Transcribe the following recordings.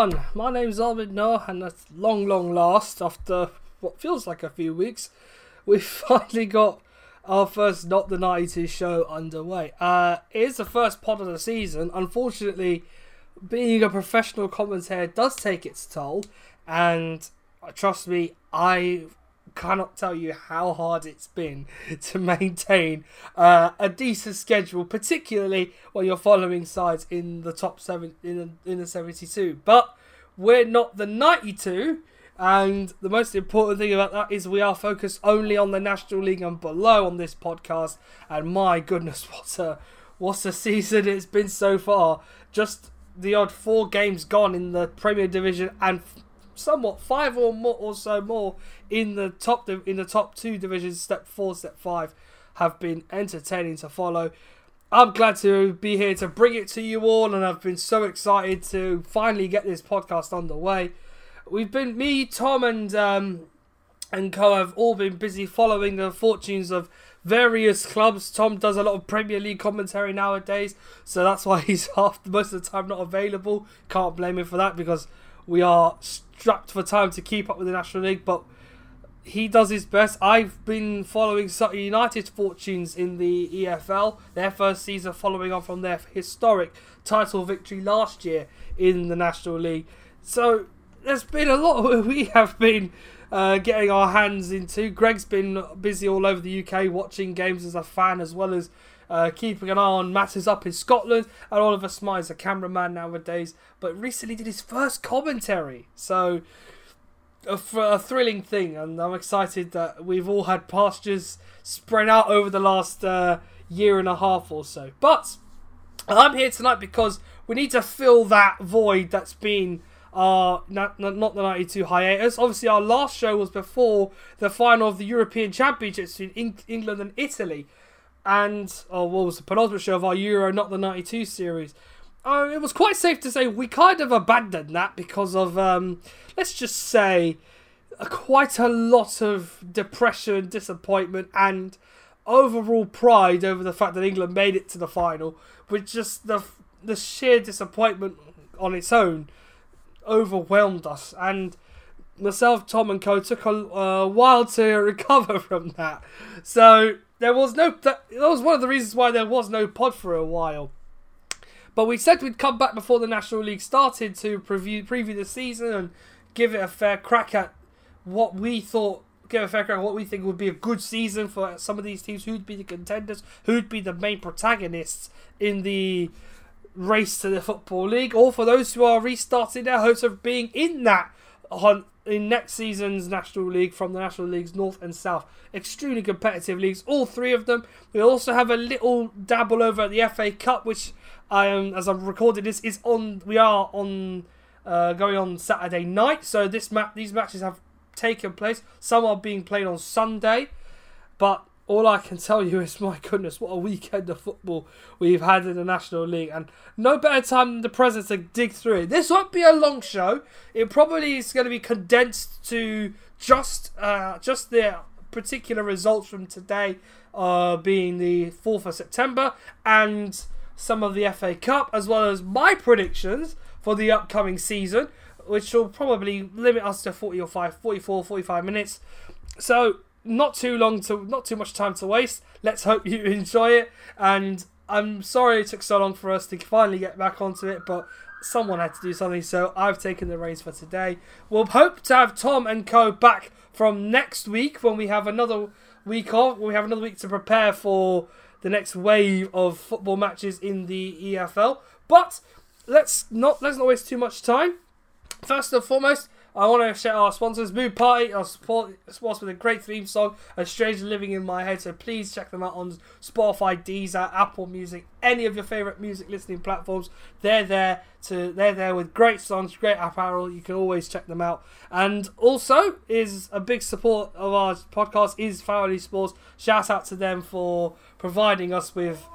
everyone, my name's Arvid Noah, and at long, long last, after what feels like a few weeks, we've finally got our first Not the 92 show underway. Uh, it is the first pod of the season. Unfortunately, being a professional commentator does take its toll, and uh, trust me, I cannot tell you how hard it's been to maintain uh, a decent schedule, particularly when you're following sides in the top seven in the, in the 72. But we're not the 92. And the most important thing about that is we are focused only on the National League and below on this podcast. And my goodness, what a what a season it's been so far. Just the odd four games gone in the Premier Division and somewhat five or more or so more in the top in the top two divisions, step four, step five, have been entertaining to follow. I'm glad to be here to bring it to you all, and I've been so excited to finally get this podcast underway. We've been me, Tom, and um, and Co have all been busy following the fortunes of various clubs. Tom does a lot of Premier League commentary nowadays, so that's why he's half most of the time not available. Can't blame him for that because we are strapped for time to keep up with the National League, but he does his best. I've been following United's fortunes in the EFL, their first season following on from their historic title victory last year in the National League. So there's been a lot we have been uh, getting our hands into. Greg's been busy all over the UK watching games as a fan as well as uh, keeping an eye on matters up in Scotland. And Oliver Smythe's a cameraman nowadays, but recently did his first commentary. So a, a thrilling thing, and I'm excited that we've all had pastures spread out over the last uh, year and a half or so. But I'm here tonight because we need to fill that void that's been our not, not the 92 hiatus. Obviously, our last show was before the final of the European Championships between England and Italy, and oh, what was the penultimate show of our Euro, not the 92 series. Uh, it was quite safe to say we kind of abandoned that because of, um, let's just say, quite a lot of depression, disappointment, and overall pride over the fact that England made it to the final, with just the the sheer disappointment on its own overwhelmed us. And myself, Tom, and Co took a uh, while to recover from that. So there was no. That, that was one of the reasons why there was no pod for a while. But we said we'd come back before the National League started to preview preview the season and give it a fair crack at what we thought give a fair crack at what we think would be a good season for some of these teams, who'd be the contenders, who'd be the main protagonists in the race to the Football League, or for those who are restarting their hopes of being in that hunt in next season's National League from the National Leagues North and South. Extremely competitive leagues, all three of them. We also have a little dabble over at the FA Cup, which I am, as I've recorded this, is on. We are on uh, going on Saturday night, so this map, these matches have taken place. Some are being played on Sunday, but all I can tell you is, my goodness, what a weekend of football we've had in the National League, and no better time than the present to dig through it. This won't be a long show. It probably is going to be condensed to just uh, just the particular results from today, uh, being the fourth of September, and some of the FA Cup, as well as my predictions for the upcoming season, which will probably limit us to 40 or 5, 44, 45 minutes. So not too long to not too much time to waste. Let's hope you enjoy it. And I'm sorry it took so long for us to finally get back onto it, but someone had to do something, so I've taken the reins for today. We'll hope to have Tom and Co back from next week when we have another week off. We have another week to prepare for the next wave of football matches in the EFL. But let's not let's not waste too much time. First and foremost, I want to shout out our sponsors, Mood Party, our support sponsor with a great theme song, A Stranger Living in My Head. So please check them out on Spotify, Deezer, Apple Music, any of your favorite music listening platforms. They're there to they're there with great songs, great apparel. You can always check them out. And also is a big support of our podcast is Farrelly Sports. Shout out to them for providing us with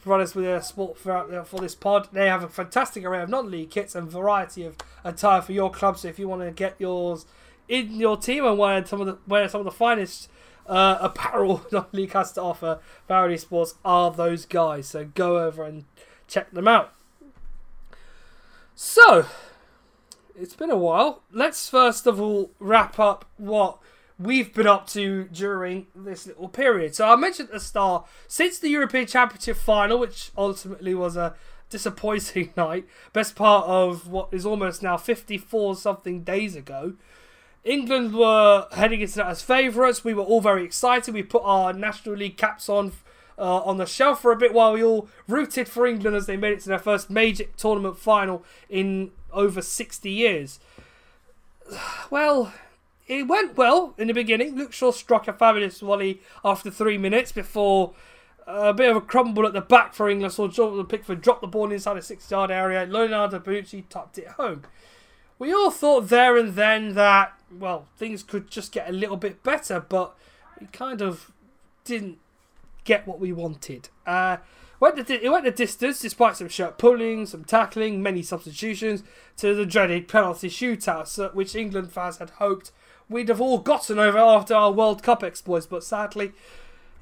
provide us with a sport for, for this pod. They have a fantastic array of non-league kits and variety of attire for your club. So if you want to get yours in your team and wear some of the wear some of the finest uh, apparel non-league has to offer, Faraday Sports are those guys. So go over and check them out. So It's been a while. Let's first of all wrap up what we've been up to during this little period. So I mentioned at the start, since the European Championship final, which ultimately was a disappointing night, best part of what is almost now 54 something days ago. England were heading into that as favourites. We were all very excited. We put our National League caps on uh, on the shelf for a bit while we all rooted for England as they made it to their first major tournament final in over 60 years. Well, it went well in the beginning. Luke Shaw struck a fabulous volley after three minutes before a bit of a crumble at the back for England. saw Jordan Pickford drop the ball inside the six yard area. Leonardo Bonucci tucked it home. We all thought there and then that, well, things could just get a little bit better, but we kind of didn't get what we wanted. Uh, went the, it went the distance despite some shirt pulling, some tackling, many substitutions to the dreaded penalty shootout, which England fans had hoped we'd have all gotten over after our World Cup exploits, but sadly,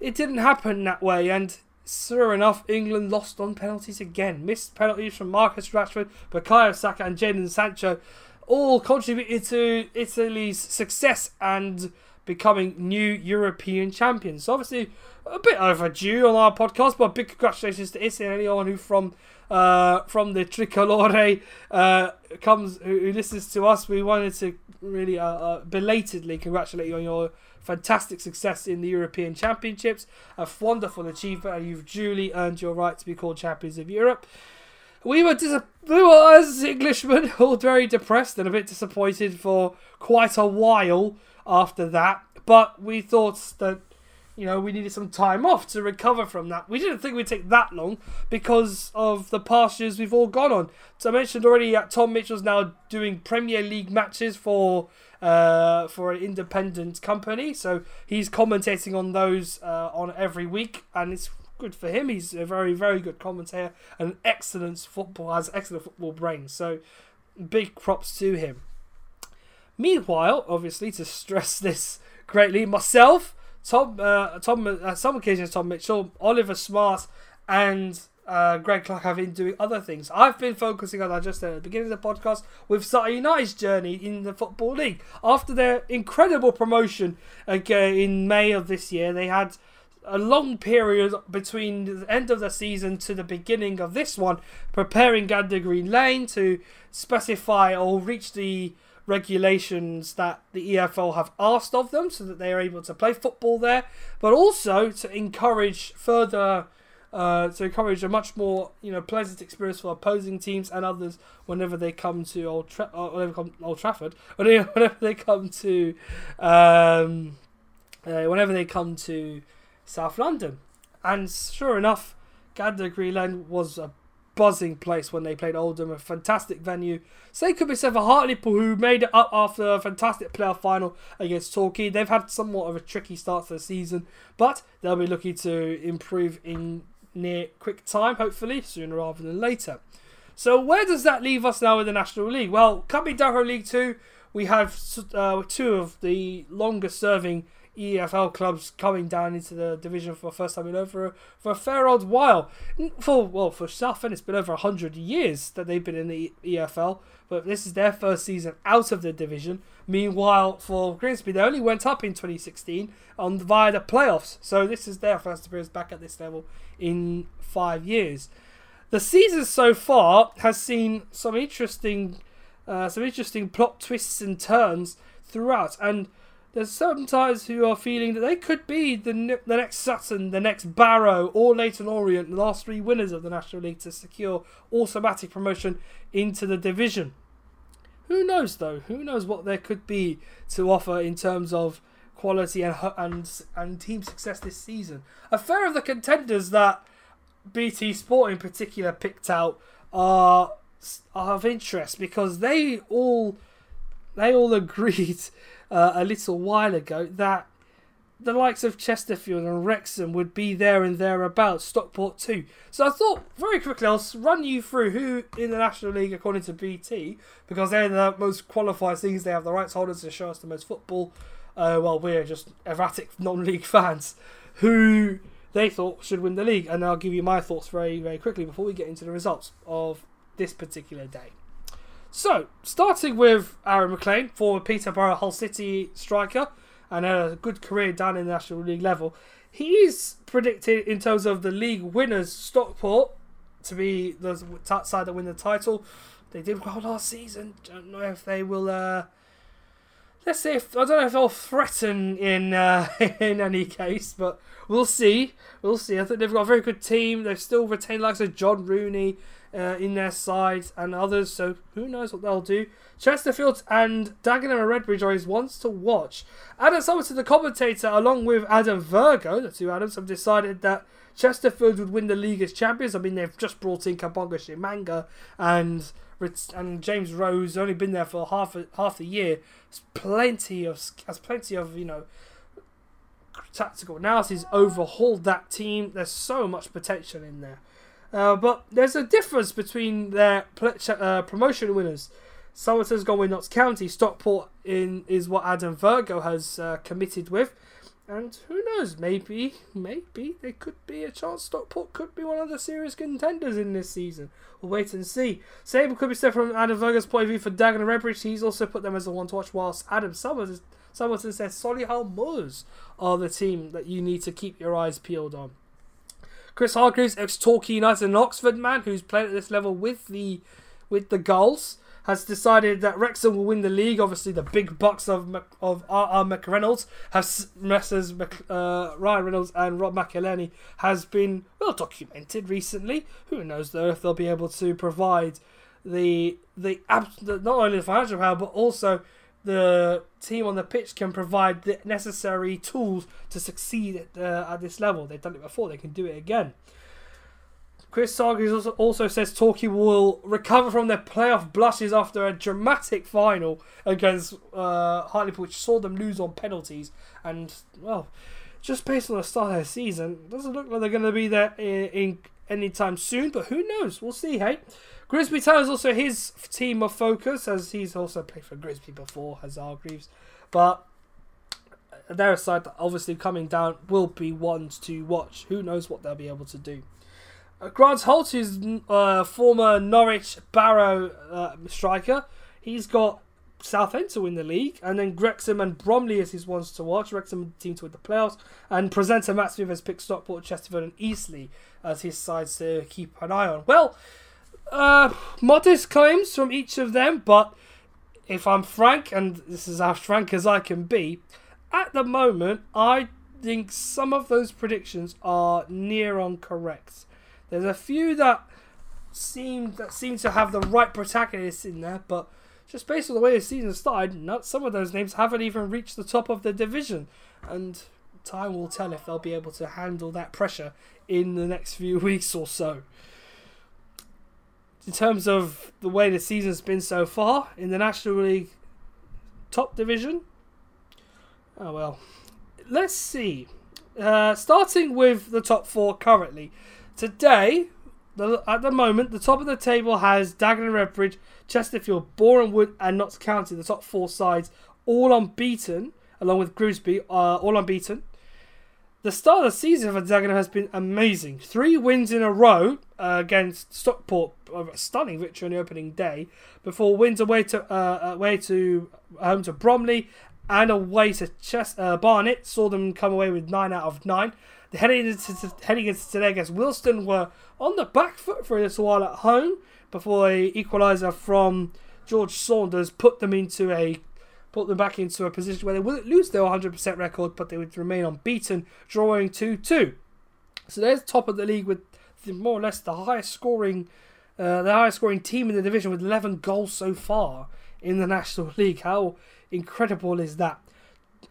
it didn't happen that way. And sure enough, England lost on penalties again. Missed penalties from Marcus Rashford, Bukayo Saka, and Jadon Sancho all contributed to Italy's success and becoming new European champions. So obviously, a bit overdue on our podcast, but big congratulations to Issa and anyone who from uh, from the Tricolore uh, comes who, who, listens to us. We wanted to really uh, uh, belatedly congratulate you on your fantastic success in the European Championships. A wonderful achievement, and you've duly earned your right to be called champions of Europe. We were, dis- we were as Englishmen all very depressed and a bit disappointed for quite a while after that, but we thought that you know, we needed some time off to recover from that. We didn't think we'd take that long because of the past years we've all gone on. So I mentioned already that Tom Mitchell's now doing Premier League matches for uh, for an independent company. So he's commentating on those uh, on every week, and it's good for him. He's a very very good commentator and excellent football has excellent football brain. So big props to him. Meanwhile, obviously, to stress this greatly, myself Tom, uh, Tom, uh, some occasions Tom Mitchell, Oliver Smart, and uh, Greg Clark have been doing other things. I've been focusing on, I just said at the beginning of the podcast, with Sutton United's journey in the Football League. After their incredible promotion uh, in May of this year, they had a long period between the end of the season to the beginning of this one, preparing Gander Green Lane to specify or reach the regulations that the EFL have asked of them so that they are able to play football there, but also to encourage further. Uh, to encourage a much more you know pleasant experience for opposing teams and others whenever they come to Old, Tra- uh, whenever come Old Trafford whenever they come to um, uh, whenever they come to South London and sure enough Gander Green Lane was a buzzing place when they played Oldham, a fantastic venue. Same could be said for Hartlepool, who made it up after a fantastic playoff final against Torquay. They've had somewhat of a tricky start to the season, but they'll be looking to improve in near quick time, hopefully, sooner rather than later. So where does that leave us now in the National League? Well, coming down from League Two, we have uh, two of the longest serving EFL clubs coming down into the division for the first time in over for a fair old while. For well, for Southend, it's been over hundred years that they've been in the EFL, but this is their first season out of the division. Meanwhile, for Grimsby, they only went up in 2016 on via the playoffs, so this is their first appearance back at this level in five years. The season so far has seen some interesting, uh, some interesting plot twists and turns throughout, and there's sometimes who are feeling that they could be the the next Sutton, the next Barrow, or Leyton Orient, the last three winners of the National League to secure automatic promotion into the division. Who knows though? Who knows what there could be to offer in terms of quality and and and team success this season? A fair of the contenders that BT Sport in particular picked out are, are of interest because they all they all agreed uh, a little while ago that the likes of Chesterfield and Wrexham would be there and thereabouts, Stockport too. So I thought very quickly I'll run you through who in the National League, according to BT, because they're the most qualified things. They have the rights holders to show us the most football. Uh, well, we're just erratic non-league fans who they thought should win the league, and I'll give you my thoughts very, very quickly before we get into the results of this particular day. So, starting with Aaron McLean, former Peterborough Hull City striker, and a good career down in the National League level. He is predicted in terms of the league winners, Stockport, to be the side that win the title. They did well last season. Don't know if they will. Uh, let's see if I don't know if they'll threaten in uh, in any case, but we'll see. We'll see. I think they've got a very good team. They've still retained like of John Rooney uh, in their sides and others. So who knows what they'll do? Chesterfield and Dagenham and Redbridge are his ones to watch. Adam Somerton, the commentator, along with Adam Virgo, the two Adams, have decided that Chesterfield would win the league as champions. I mean, they've just brought in Kabongo Tshimanga and and James Rose. Only been there for half a, half the year. There's plenty of has plenty of you know tactical analysis. Overhauled that team. There's so much potential in there. Uh, but there's a difference between their uh, promotion winners. Somerton's gone with Notts County. Stockport in is what Adam Virgo has uh, committed with. And who knows, maybe, maybe there could be a chance Stockport could be one of the serious contenders in this season. We'll wait and see. Same could be said from Adam Virgo's point of view for Dagenham and Redbridge. He's also put them as the one to watch, whilst Adam Summers, Somerton says Solihull Moors are the team that you need to keep your eyes peeled on. Chris Hargreaves, ex Torquay United and Oxford man, who's played at this level with the with the Gulls, has decided that Wrexham will win the league. Obviously, the big bucks of of R.R. McReynolds has Messrs. Uh, Ryan Reynolds and Rob McElhenney has been well documented recently. Who knows though if they'll be able to provide the, the not only the financial power but also the team on the pitch can provide the necessary tools to succeed at, uh, at this level. They've done it before, they can do it again. Chris Sargis also, also says Torquay will recover from their playoff blushes after a dramatic final against uh, Hartlepool, which saw them lose on penalties. And, well, just based on the start of their season, doesn't look like they're going to be there in, in anytime soon, but who knows? We'll see, hey? Grimsby Town is also his team of focus, as he's also played for Grimsby before, as Greaves. But their side, that obviously coming down, will be ones to watch. Who knows what they'll be able to do. Uh, Grant Holt is uh, former Norwich Barrow uh, striker. He's got Southend to win the league, and then Wrexham and Bromley is his ones to watch. Wrexham team to win the playoffs, and presenter Matt Smith has picked Stockport, Chesterfield, and Eastleigh as his sides to keep an eye on. Well, uh, modest claims from each of them, but if I'm frank, and this is as frank as I can be, at the moment, I think some of those predictions are near on correct. There's a few that seem that seem to have the right protagonists in there, but just based on the way the season started, not some of those names haven't even reached the top of the division, and time will tell if they'll be able to handle that pressure in the next few weeks or so in terms of the way the season's been so far in the National League top division. Oh well. Let's see. Uh, starting with the top four currently. Today, the, at the moment, the top of the table has Dagenham Redbridge, Chesterfield, Boreham Wood, and Notts County, the top four sides, all unbeaten, along with Grimsby, uh, all unbeaten. The start of the season for Dagenham has been amazing. Three wins in a row uh, against Stockport, a stunning victory on the opening day, before wins away to uh, away to home to Bromley and away to Chest- uh, Barnet. Saw them come away with nine out of nine. The heading into, heading into today against Wealdstone were on the back foot for a little while at home before a equaliser from George Saunders put them into a put them back into a position where they wouldn't lose their 100% record, but they would remain unbeaten, drawing 2 2. So there's top of the league with the, more or less the highest scoring, uh, the highest scoring team in the division with 11 goals so far in the National League. How incredible is that?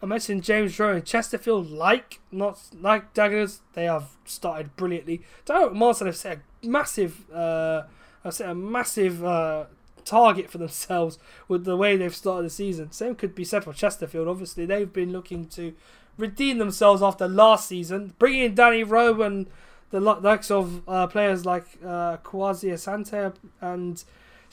I mentioned James Rowan, Chesterfield, like not like Daggers, they have started brilliantly. Darren Martin have set a massive, uh, have set a massive uh, target for themselves with the way they've started the season. Same could be said for Chesterfield. Obviously, they've been looking to redeem themselves after last season, bringing in Danny Rowe and the likes of uh, players like uh, Kwasi Asante and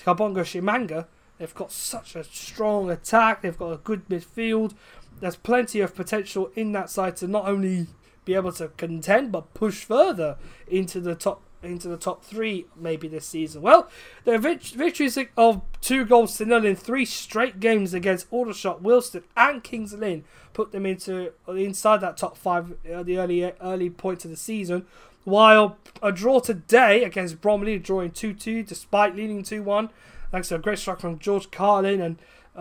Kabongo Tshimanga. They've got such a strong attack. They've got a good midfield. There's plenty of potential in that side to not only be able to contend but push further into the top into the top three maybe this season. Well, their victories of two goals to nil in three straight games against Aldershot, Wealdstone, and Kings Lynn put them into uh, inside that top five at the early uh, early points of the season. While a draw today against Bromley, drawing 2 2 despite leading 2 1, thanks to a great strike from George Carline and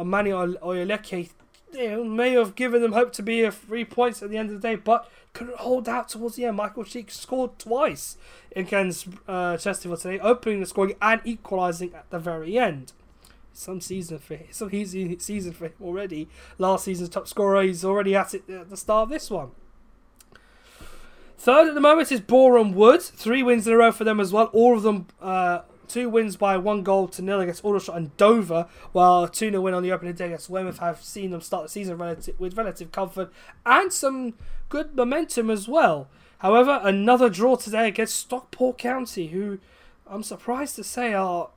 Manny Oyeleke, you know, may have given them hope to be a three points at the end of the day, but couldn't hold out towards the end. Michael Cheek scored twice against uh, Chesterfield today, opening the scoring and equalising at the very end. Some season for him, some easy season for him already. Last season's top scorer, he's already at it at the start of this one. Third at the moment is Boreham Wood. Three wins in a row for them as well. All of them, uh, two wins by one goal to nil against Aldershot and Dover, while 2 0 win on the opening day against Weymouth have seen them start the season relative, with relative comfort and some good momentum as well. However, another draw today against Stockport County, who I'm surprised to say are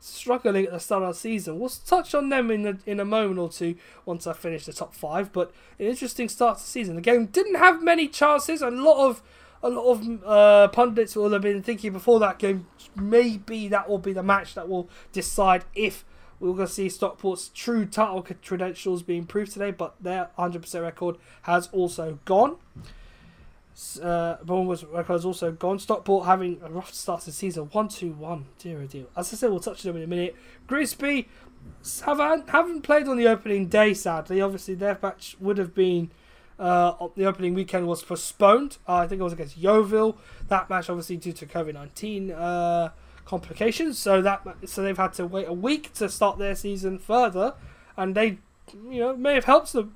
struggling at the start of the season. We'll touch on them in a, in a moment or two once I finish the top five. But an interesting start to the season. The game didn't have many chances. A lot of a lot of uh, pundits will have been thinking before that game maybe that will be the match that will decide if we're going to see Stockport's true title credentials being proved today. But their 100% record has also gone. Uh, Boreham Wood's record has also gone. Stockport having a rough start to the season, one two one, dear oh dear. Deal as I said, we'll touch on them in a minute. Grimsby haven't haven't played on the opening day. Sadly, obviously their match would have been uh, the opening weekend was postponed. Uh, I think it was against Yeovil. That match, obviously, due to COVID nineteen uh, complications, so that so they've had to wait a week to start their season further, and they, you know, may have helped them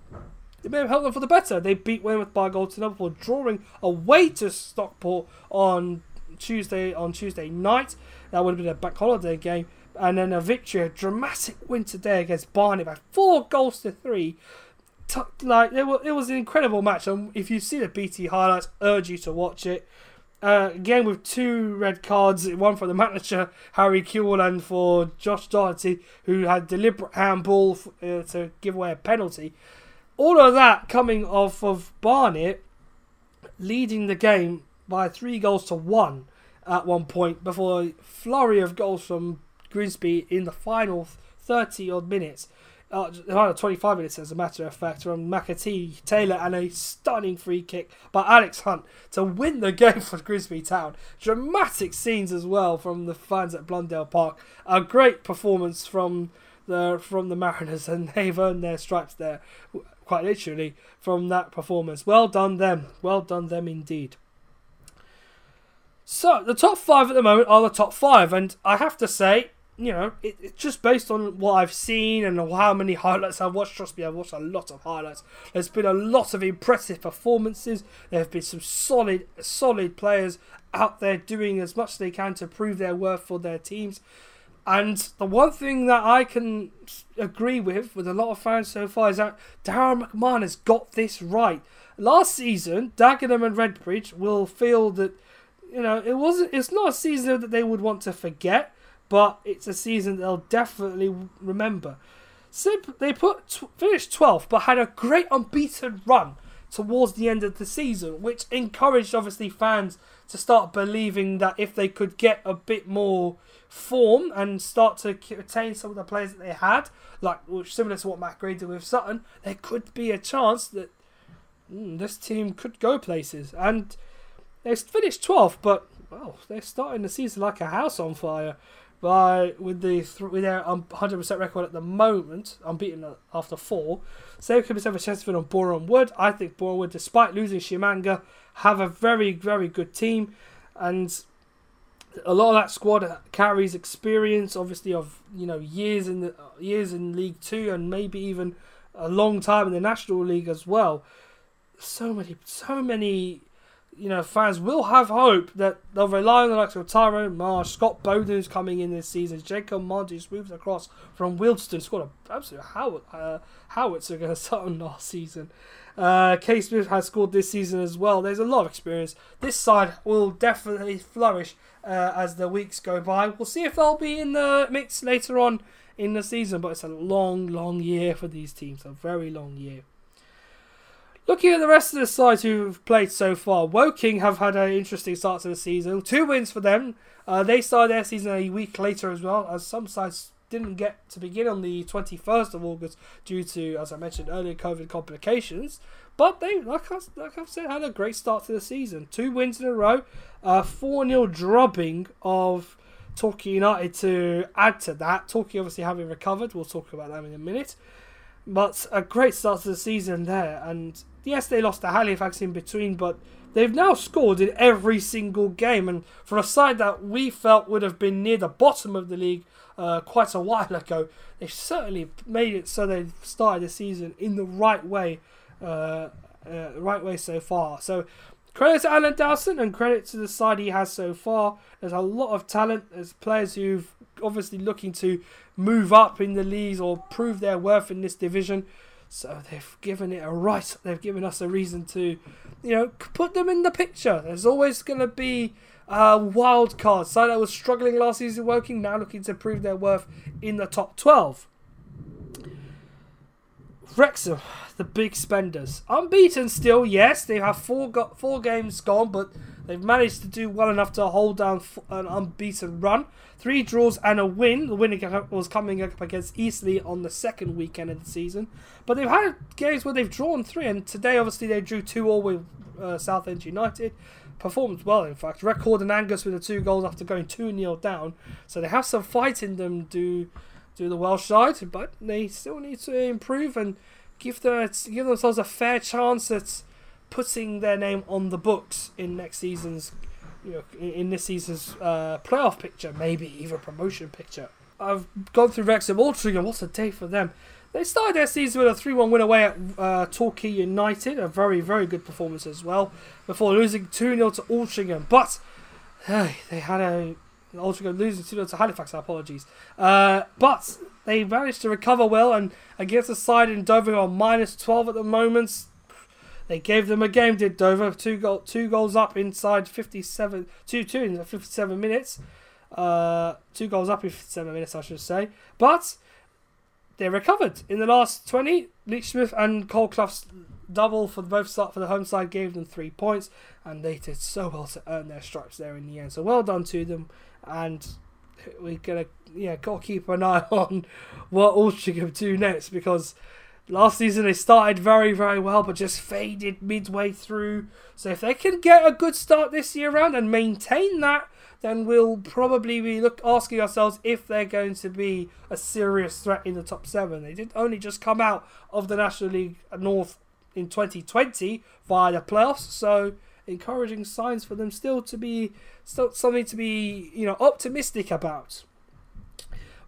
it may have helped them for the better. They beat Weymouth by a goal to nil drawing away to Stockport on Tuesday on Tuesday night. That would have been a back holiday game. And then a victory, a dramatic win today against Barnet by four goals to three. Like it was, it was an incredible match. And if you see the BT highlights, urge you to watch it. Uh, again with two red cards, one for the manager Harry Kewell and for Josh Doherty, who had deliberate handball uh, to give away a penalty all of that coming off of Barnet leading the game by three goals to one at one point before a flurry of goals from Grimsby in the final 30 odd minutes. Uh, final 25 minutes, as a matter of fact, from McAtee, Taylor, and a stunning free kick by Alex Hunt to win the game for Grimsby Town. Dramatic scenes as well from the fans at Blundell Park. A great performance from the from the Mariners, and they've earned their stripes there quite literally, from that performance. Well done them. Well done them indeed. So, the top five at the moment are the top five, and I have to say, you know, it, it's just based on what I've seen and how many highlights I've watched. Trust me, I've watched a lot of highlights. There's been a lot of impressive performances. There have been some solid, solid players out there doing as much as they can to prove their worth for their teams. And the one thing that I can agree with, with a lot of fans so far, is that Darren McMahon has got this right. Last season, Dagenham and Redbridge will feel that, you know, it wasn't. It's not a season that they would want to forget, but it's a season they'll definitely remember. They put finished 12th, but had a great unbeaten run towards the end of the season, which encouraged obviously fans to start believing that if they could get a bit more form and start to retain some of the players that they had, like similar to what Matt Gray did with Sutton, there could be a chance that mm, this team could go places. And they finished 12th, but well, they're starting the season like a house on fire. By with the with their um, 100% record at the moment, unbeaten after four. Same can be said for Chesterfield on Boreham Wood. I think Boreham Wood, despite losing Tshimanga, have a very very good team, and a lot of that squad carries experience, obviously of you know years in the years in League Two and maybe even a long time in the National League as well. So many, so many, you know, fans will have hope that they'll rely on the likes of Tyrone Marsh, Scott Bowden's coming in this season, Jacob Monty's moved across from Wealdstone, scored an absolute how uh, howitzer against Sutton last season. Uh, K Smith has scored this season as well. There's a lot of experience. This side will definitely flourish uh, as the weeks go by. We'll see if they'll be in the mix later on in the season, but it's a long, long year for these teams. A very long year. Looking at the rest of the sides who've played so far, Woking have had an interesting start to the season. Two wins for them. Uh, they started their season a week later as well, as some sides didn't get to begin on the 21st of August due to, as I mentioned earlier, COVID complications. But they, like, I, like I've said, had a great start to the season. Two wins in a row, a 4 0 drubbing of Torquay United to add to that. Torquay obviously having recovered, we'll talk about them in a minute. But a great start to the season there, and yes, they lost to Halifax in between, but they've now scored in every single game. And for a side that we felt would have been near the bottom of the league uh, quite a while ago, they've certainly made it so they've started the season in the right way, uh, uh, right way so far. So credit to Alan Dowson and credit to the side he has so far. There's a lot of talent. There's players who've obviously looking to move up in the leagues or prove their worth in this division. So they've given it a right. They've given us a reason to, you know, put them in the picture. There's always going to be a wild card. Side that was struggling last season, Woking now looking to prove their worth in the top 12. Wrexham, the big spenders, unbeaten still. Yes, they have four got four games gone, but they've managed to do well enough to hold down an unbeaten run. Three draws and a win. The win was coming up against Eastleigh on the second weekend of the season. But they've had games where they've drawn three, and today obviously they drew two all with uh, Southend United. Performed well, in fact. Record and Angus with the two goals after going 2 0 down. So they have some fight in them to do the Welsh side, but they still need to improve and give, their, give themselves a fair chance at putting their name on the books in next season's you know, in this season's uh, playoff picture, maybe even promotion picture. I've gone through Wrexham Altrincham. What's a day for them? They started their season with a 3 1 win away at uh, Torquay United, a very, very good performance as well, before losing 2 0 to Altrincham. But hey, they had a. Altrincham losing 2 0 to Halifax, apologies. Uh, but they managed to recover well and against a side in Dover on minus 12 at the moment. They gave them a game, did Dover? Two goal, two goals up inside 57, two two in 57 minutes. Uh, two goals up in 57 minutes, I should say. But they recovered in the last 20. Leach Smith and Cole Clough's double for both start for the home side gave them three points, and they did so well to earn their stripes there in the end. So well done to them, and we're gonna yeah gotta keep an eye on what Altrincham do next because Last season they started very, very well, but just faded midway through. So if they can get a good start this year around and maintain that, then we'll probably be look asking ourselves if they're going to be a serious threat in the top seven. They did only just come out of the National League North in 2020 via the playoffs, so encouraging signs for them still to be still something to be you know optimistic about.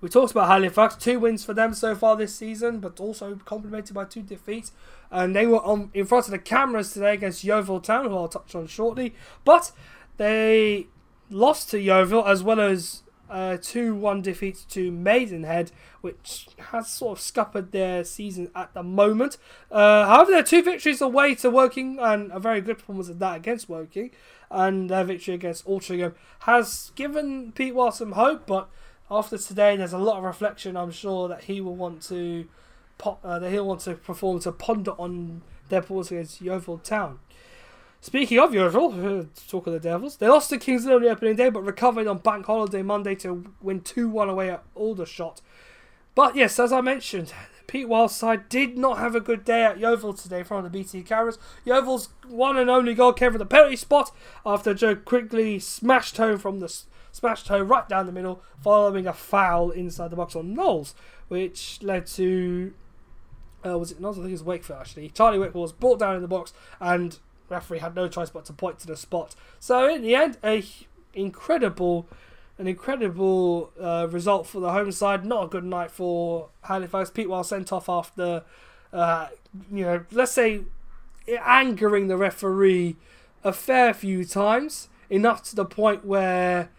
We talked about Halifax, two wins for them so far this season, but also complemented by two defeats. And they were on in front of the cameras today against Yeovil Town, who I'll touch on shortly. But they lost to Yeovil as well as a 2 1 defeat to Maidenhead, which has sort of scuppered their season at the moment. Uh, however, they're two victories away to Woking, and a very good performance of that against Woking. And their victory against Altrincham has given Pete Wild some hope, but after today, there's a lot of reflection. I'm sure that he will want to, uh, that he'll want to perform to ponder on their performance against Yeovil Town. Speaking of Yeovil, talk of the Devils, they lost to Kings on the opening day, but recovered on Bank Holiday Monday to win 2-1 away at Aldershot. But yes, as I mentioned, Pete Wild's side did not have a good day at Yeovil today from the BT cameras. Yeovil's one and only goal came from the penalty spot after Joe Quigley smashed home from the smashed home right down the middle, following a foul inside the box on Knowles, which led to. Uh, was it Knowles? I think it was Wakefield actually. Charlie Wakefield was brought down in the box, and referee had no choice but to point to the spot. So in the end, a incredible, an incredible uh, result for the home side. Not a good night for Halifax. Pete Wild sent off after, uh, you know, let's say, angering the referee a fair few times, enough to the point where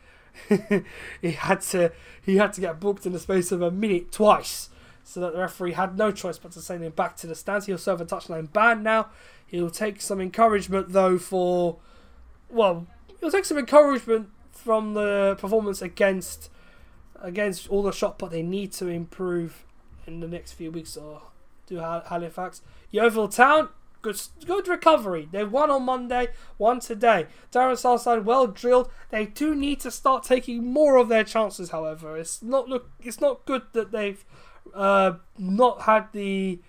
he had to he had to get booked in the space of a minute twice, so that the referee had no choice but to send him back to the stands. He'll serve a touchline ban now. He'll take some encouragement though for well, he'll take some encouragement from the performance against against Aldershot, but they need to improve in the next few weeks or do Halifax. Yeovil Town good, good recovery. They won on Monday, won today. Darren Southside well drilled. They do need to start taking more of their chances. However, it's not look. It's not good that they've uh, not had the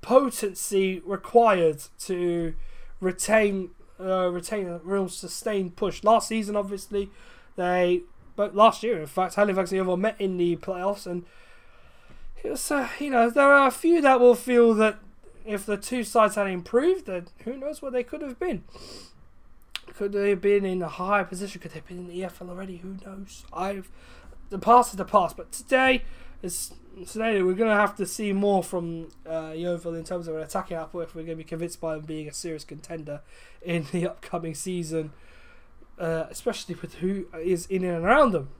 potency required to retain uh, retain a real sustained push. Last season, obviously, they but last year, in fact, Halifax and met in the playoffs, and was uh, you know there are a few that will feel that if the two sides had improved, then who knows what they could have been. Could they have been in a higher position? Could they have been in the EFL already? Who knows? I've the past is the past, but today is today we're going to have to see more from uh, Yeovil in terms of an attacking output if we're going to be convinced by them being a serious contender in the upcoming season, uh, especially with who is in and around them.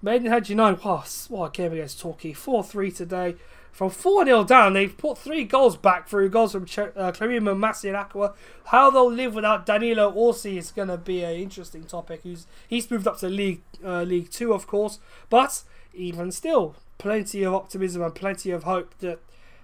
Maidenhead United, wow, what a game against Torquay. 4 3 today. From 4 0 down, they've put three goals back through goals from Ch- uh, Massey, and Aqua. How they'll live without Danilo Orsi is going to be an interesting topic. Who's He's moved up to League, uh, League 2, of course. But even still, plenty of optimism and plenty of hope that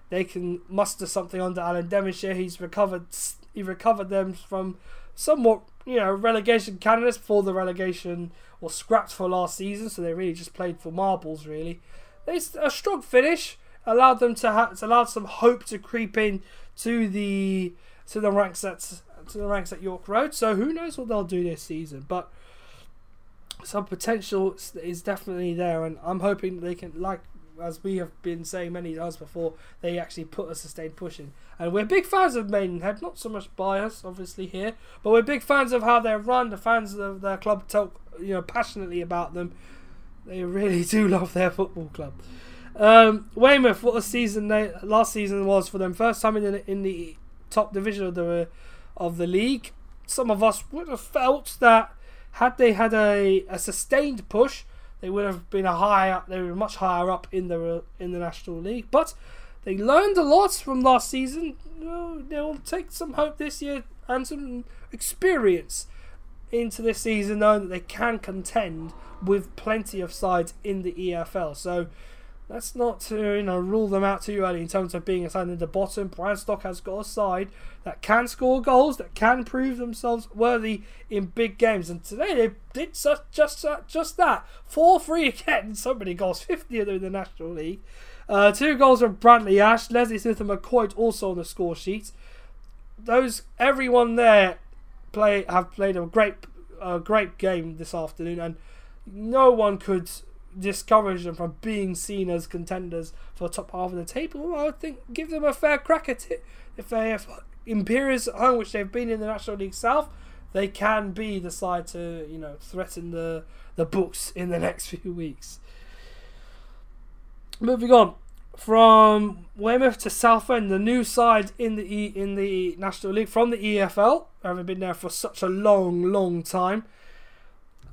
they can muster something under Alan Devonshire. He's recovered. He recovered them from somewhat, you know, relegation candidates before the relegation was scrapped for last season. So they really just played for marbles. Really, it's a strong finish allowed them to have allowed some hope to creep in to the to the ranks at to the ranks at York Road. So who knows what they'll do this season, but some potential is definitely there, and I'm hoping they can, like as we have been saying many times before, they actually put a sustained push in. And we're big fans of Maidenhead, not so much bias, obviously here, but we're big fans of how they're run. The fans of their club talk, you know, passionately about them. They really do love their football club. Um, Weymouth, what a season they last season was for them. First time in the, in the top division of the of the league. Some of us would have felt that had they had a, a sustained push, they would have been a higher. They were much higher up in the in the National League. But they learned a lot from last season. They'll take some hope this year and some experience into this season, knowing that they can contend with plenty of sides in the EFL. So Let's not to you know rule them out too early in terms of being a side in the bottom. Stock has got a side that can score goals, that can prove themselves worthy in big games, and today they did such, just just that. Four free again, so many goals, fifty of them in the National League. Uh, two goals from Bradley Ash, Leslie Smith and McCoy also on the score sheet. Those everyone there play have played a great a great game this afternoon, and no one could discourage them from being seen as contenders for the top half of the table, I think give them a fair crack at it. If they have Imperials at home, which they've been in the National League South, they can be the side to you know threaten the the books in the next few weeks. Moving on from Weymouth to Southend, the new side in the e, in the National League from the EFL. Haven't been there for such a long, long time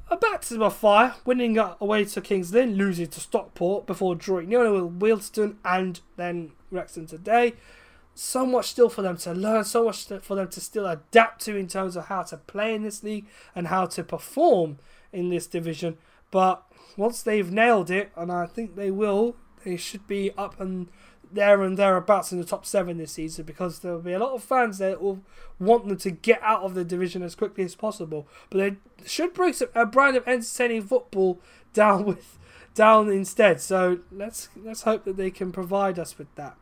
a baptism of fire, winning away to Kings Lynn, losing to Stockport before drawing nil with Wealdstone and then Wrexham today. So much still for them to learn, so much for them to still adapt to in terms of how to play in this league and how to perform in this division. But once they've nailed it, and I think they will, they should be up and there and thereabouts in the top seven this season because there will be a lot of fans that will want them to get out of the division as quickly as possible. But they should bring some, a brand of entertaining football down with down instead. So let's let's hope that they can provide us with that.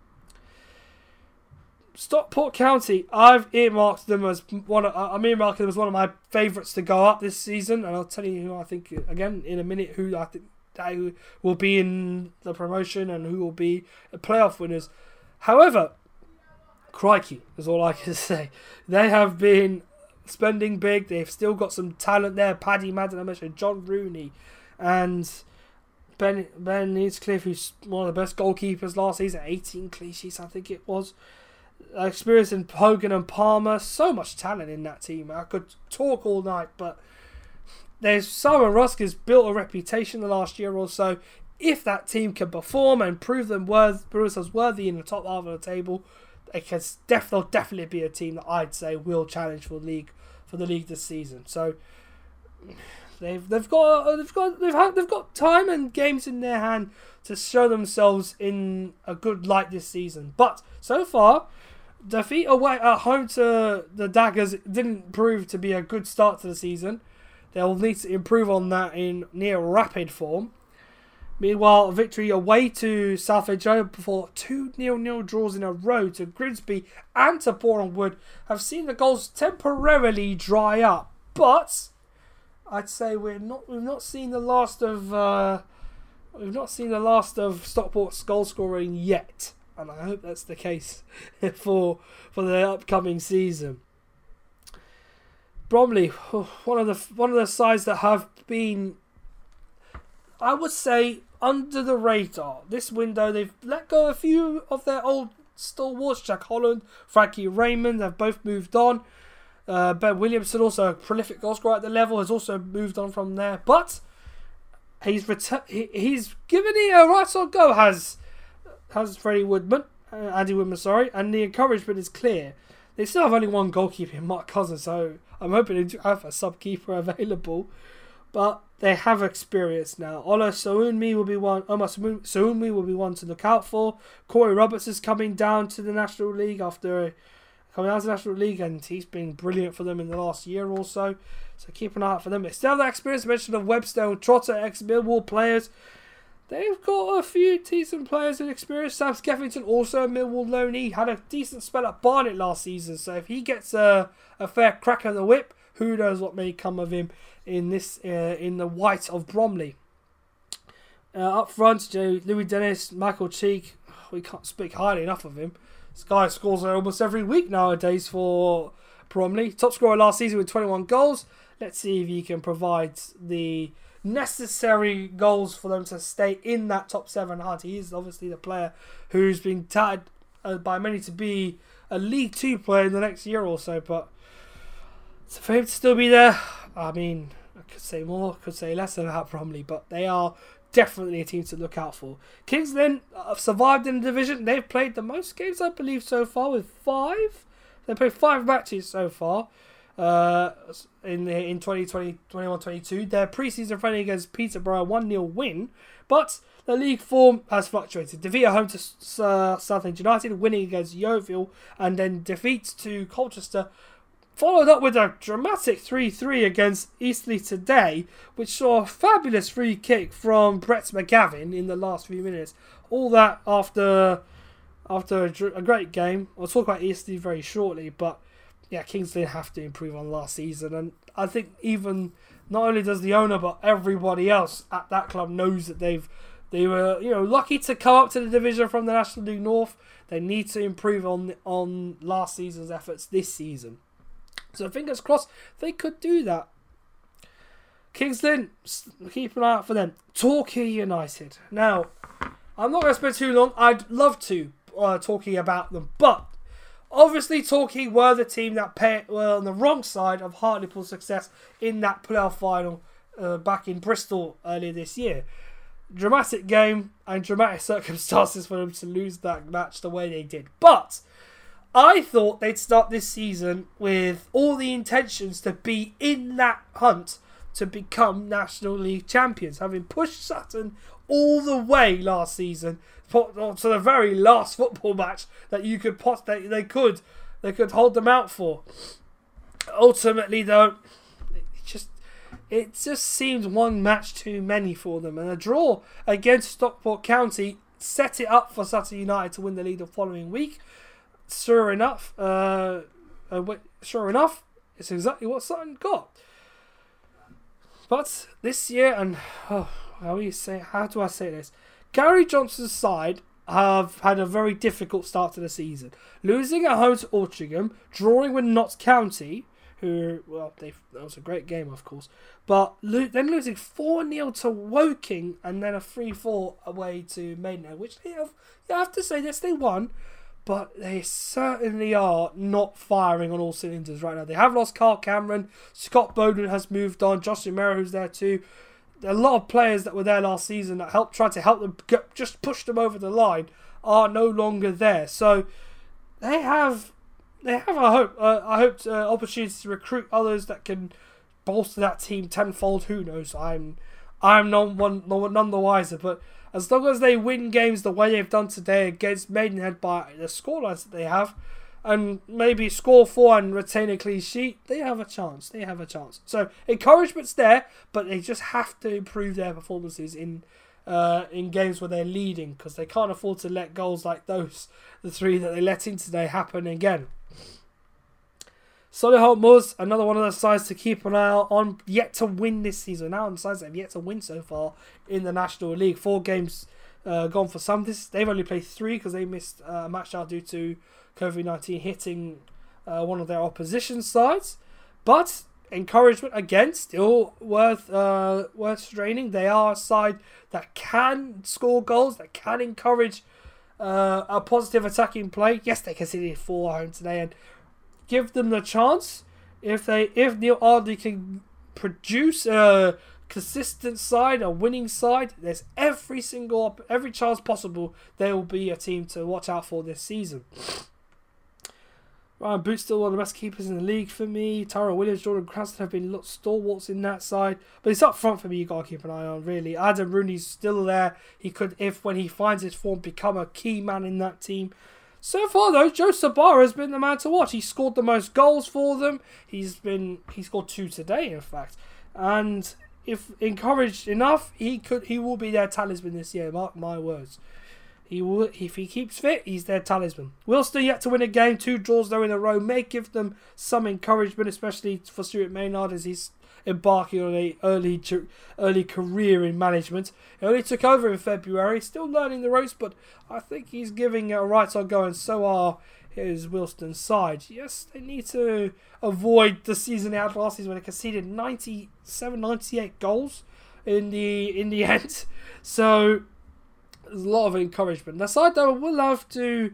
Stockport County, I've earmarked them as one. Of, I'm earmarking them as one of my favourites to go up this season, and I'll tell you who I think again in a minute who I think who will be in the promotion and who will be playoff winners. However, crikey is all I can say. They have been spending big. They've still got some talent there. Paddy Madden, I mentioned John Rooney, and Ben Ben Hinchliffe, who's one of the best goalkeepers last season, 18 clean sheets, I think it was. Experience in Hogan and Palmer, so much talent in that team. I could talk all night, but there's Simon Rusk has built a reputation the last year or so. If that team can perform and prove them worth, prove themselves worthy in the top half of the table, it can def- they'll definitely be a team that I'd say will challenge for league for the league this season. So They've they've got uh, they've got they've had, they've got time and games in their hand to show themselves in a good light this season. But so far, defeat away at home to the Daggers didn't prove to be a good start to the season. They'll need to improve on that in near rapid form. Meanwhile, victory away to South Joe before two nil-nil draws in a row to Grimsby and to Boreham Wood have seen the goals temporarily dry up. But I'd say we're not we've not seen the last of uh, we've not seen the last of Stockport's goal scoring yet, and I hope that's the case for for the upcoming season. Bromley, one of the one of the sides that have been, I would say, under the radar. This window, they've let go a few of their old stalwarts. Jack Holland, Frankie Raymond have both moved on. Uh, ben Williamson, also a prolific goalscorer at the level, has also moved on from there. But he's he's given it a right on go. Has has Freddie Woodman, uh, Andy Woodman, sorry, and the encouragement is clear. They still have only one goalkeeper Mark Cousins, so I'm hoping to have a sub keeper available. But they have experience now. Ola Sowunmi will be one. Omar Sowunmi will be one to look out for. Corey Roberts is coming down to the National League after uh, coming out of the National League, and he's been brilliant for them in the last year or so. So keep an eye out for them. They still have that experience. Mentioned of Webster and Trotter, ex Millwall players. They've got a few decent players in experience. Sam Skeffington, also a Millwall loanee, had a decent spell at Barnet last season. So if he gets a, a fair crack on the whip, who knows what may come of him in this uh, in the white of Bromley. Uh, up front, Joe, Louis Dennis, Michael Cheek. We can't speak highly enough of him. This guy scores almost every week nowadays for Bromley. Top scorer last season with 21 goals. Let's see if he can provide the necessary goals for them to stay in that top seven hunt. He is obviously the player who's been touted uh, by many to be a League Two player in the next year or so. But so for him to still be there, I mean, I could say more, could say less about Bromley, but they are definitely a team to look out for. King's Lynn have survived in the division. They've played the most games, I believe, so far with five. They played five matches so far uh, in the, in 2020, 21 22. Their preseason friendly against Peterborough 1 0 win, but the league form has fluctuated. Defeat at home to uh, Southend United, winning against Yeovil, and then defeats to Colchester Followed up with a dramatic 3 3 against Eastleigh today, which saw a fabulous free kick from Brett McGavin in the last few minutes. All that after after a, a great game. I'll talk about Eastleigh very shortly, but yeah, King's Lynn have to improve on last season. And I think even not only does the owner, but everybody else at that club knows that they've they were you know lucky to come up to the division from the National League North. They need to improve on on last season's efforts this season. So fingers crossed they could do that. King's Lynn, keep an eye out for them. Torquay United. Now, I'm not going to spend too long. I'd love to uh, talking about them, but obviously Torquay were the team that pay, were on the wrong side of Hartlepool's success in that playoff final uh, back in Bristol earlier this year. Dramatic game and dramatic circumstances for them to lose that match the way they did, but I thought they'd start this season with all the intentions to be in that hunt to become National League champions, having pushed Sutton all the way last season to the very last football match that you could pot they, they could they could hold them out for. Ultimately, though, it just it just seemed one match too many for them, and a draw against Stockport County set it up for Sutton United to win the league the following week sure enough, uh, uh, sure enough, it's exactly what Sutton got. But this year, and oh, how do you say? How do I say this? Gary Johnson's side have had a very difficult start to the season, losing at home to Altrincham, drawing with Notts County, who well, they that was a great game, of course, but lo- then losing four 0 to Woking, and then a three four away to Maidenhead, which they have. You have to say this, they won, but they certainly are not firing on all cylinders right now. They have lost Carl Cameron, Scott Bowden has moved on, Josh Romero who's there too. A lot of players that were there last season that helped try to help them get, just push them over the line are no longer there. So they have they have I hope uh, I hope uh, opportunities to recruit others that can bolster that team tenfold. Who knows? I'm I'm none one none the wiser. But as long as they win games the way they've done today against Maidenhead by the scorelines that they have, and maybe score four and retain a clean sheet, they have a chance. They have a chance. So encouragement's there, but they just have to improve their performances in uh, in games where they're leading because they can't afford to let goals like those, the three that they let in today, happen again. Solihull Moors, another one of those sides to keep an eye on, yet to win this season. Now on sides that have yet to win so far in the National League. Four games uh, gone for some. This they've only played three because they missed uh, a match out due to COVID nineteen hitting uh, one of their opposition sides. But encouragement again, still worth uh, worth straining. They are a side that can score goals, that can encourage uh, a positive attacking play. Yes, they conceded four home today, and give them the chance. If they if Neil Ardley can produce a consistent side, a winning side, there's every single every chance possible there will be a team to watch out for this season. Ryan Boots still one of the best keepers in the league for me. Tyrell Williams, Jordan Cranston have been stalwarts in that side, but it's up front for me. You gotta keep an eye on really. Adam Rooney's still there. He could, if when he finds his form, become a key man in that team. So far, though, Joe Sbarra has been the man to watch. He scored the most goals for them. He's been he scored two today, in fact, and if encouraged enough, he could he will be their talisman this year. Mark my words. He will if he keeps fit, he's their talisman. Wealdstone yet to win a game, two draws though in a row may give them some encouragement, especially for Stuart Maynard as he's embarking on a early early career in management. He only took over in February, still learning the ropes, but I think he's giving a right on go, and so are his Wealdstone side. Yes, they need to avoid the season out last season when they conceded 97, 98 goals in the in the end. So there's a lot of encouragement. The side though will have to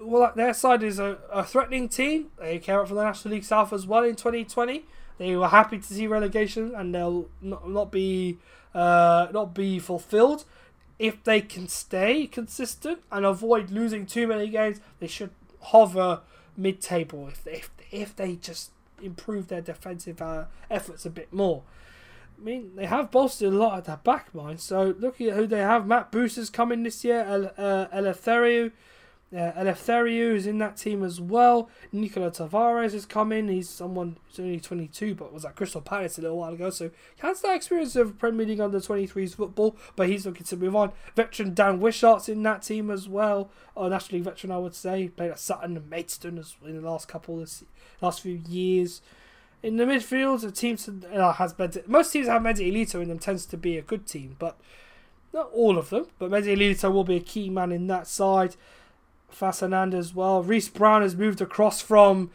well their side is a, a threatening team. They came up from the National League South as well in 2020. They were happy to see relegation, and they'll not, not be uh, not be fulfilled. If they can stay consistent and avoid losing too many games, they should hover mid-table. If they, if if they just improve their defensive uh, efforts a bit more. I mean, they have bolstered a lot at their back line. So looking at who they have, Matt Boosters coming this year, El, uh, uh, Eleftheriou is in that team as well. Nikola Tavares is coming. He's someone who's only 22, but was at Crystal Palace a little while ago. So he has that experience of Premier League under 23s football, but he's looking to move on. Veteran Dan Wishart's in that team as well. Or National League veteran, I would say. Played at Sutton and Maidstone in the last couple of last few years. In the midfield, the team uh, has Med- most teams have Medy Elito in them tends to be a good team, but not all of them. But Medy Elito will be a key man in that side. Fas as well. Reese Brown has moved across from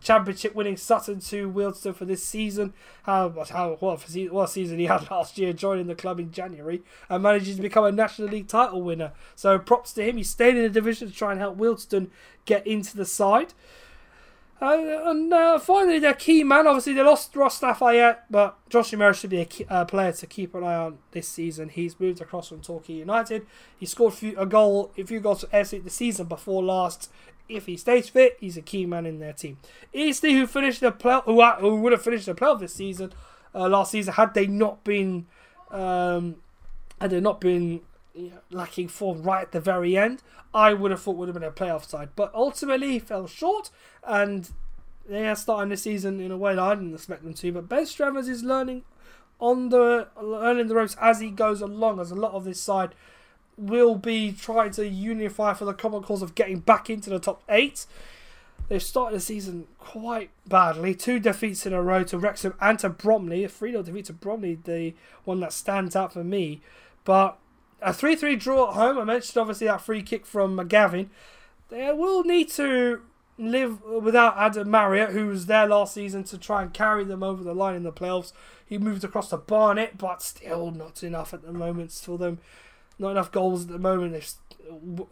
championship winning Sutton to Wealdstone for this season. How how what, what season he had last year, joining the club in January and manages to become a National League title winner. So props to him. He stayed in the division to try and help Wealdstone get into the side. Uh, and uh, finally, their key man, obviously, they lost Ross Lafayette, but Josh Romero should be a key, uh, player to keep an eye on this season. He's moved across from Torquay United. He scored few, a goal, a few goals for FC the season before last. If he stays fit, he's a key man in their team. Eastleigh, who finished the play, who, who would have finished the playoff this season, uh, last season, had they not been, um, had they not been lacking form right at the very end, I would have thought would have been a playoff side. But ultimately, fell short, and they are starting the season in a way that I didn't expect them to. But Ben Strevens is learning on the learning the ropes as he goes along, as a lot of this side will be trying to unify for the common cause of getting back into the top eight. They've started the season quite badly. Two defeats in a row to Wrexham and to Bromley. A 3 0 defeat to Bromley, the one that stands out for me. But a 3 3 draw at home. I mentioned obviously that free kick from McGavin. They will need to live without Adam Marriott, who was there last season to try and carry them over the line in the playoffs. He moved across to Barnet, but still not enough at the moment for them. Not enough goals at the moment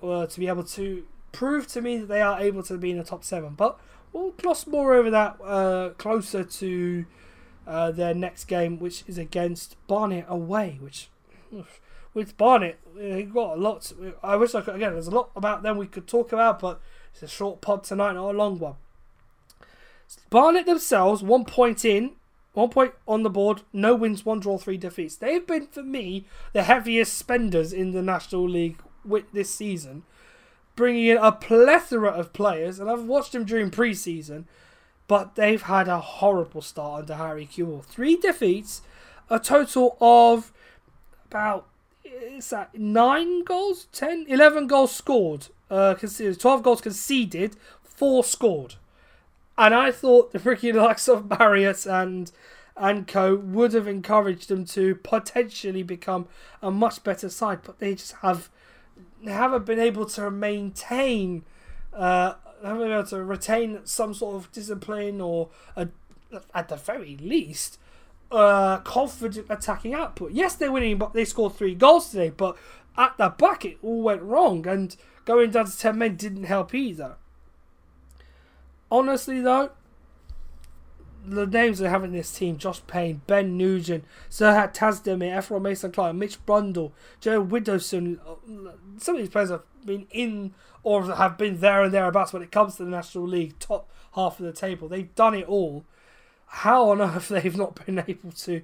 uh, to be able to prove to me that they are able to be in the top seven. But we'll gloss more over that uh, closer to uh, their next game, which is against Barnet away, which. Oof, with Barnet, he got a lot. To, I wish I could. Again, there's a lot about them we could talk about, but it's a short pod tonight, not a long one. Barnet themselves, one point in, one point on the board, no wins, one draw, three defeats. They've been, for me, the heaviest spenders in the National League with this season, bringing in a plethora of players, and I've watched them during preseason, but they've had a horrible start under Harry Kewell. Three defeats, a total of about is that nine goals, 10, 11 goals scored, uh, conceded, 12 goals conceded, four scored. And I thought the freaking likes of Marriott and and co would have encouraged them to potentially become a much better side, but they just have they haven't been able to maintain uh, haven't been able to retain some sort of discipline or a, at the very least uh, confident attacking output. Yes, they're winning, but they scored three goals today. But at the back, it all went wrong, and going down to ten men didn't help either. Honestly, though, the names they have in this team: Josh Payne, Ben Nugent, Serhat Tasdemir, Ephron Mason Clark, Mitch Brundle, Joe Widdowson. Some of these players have been in or have been there and thereabouts when it comes to the National League, top half of the table. They've done it all. How on earth they've not been able to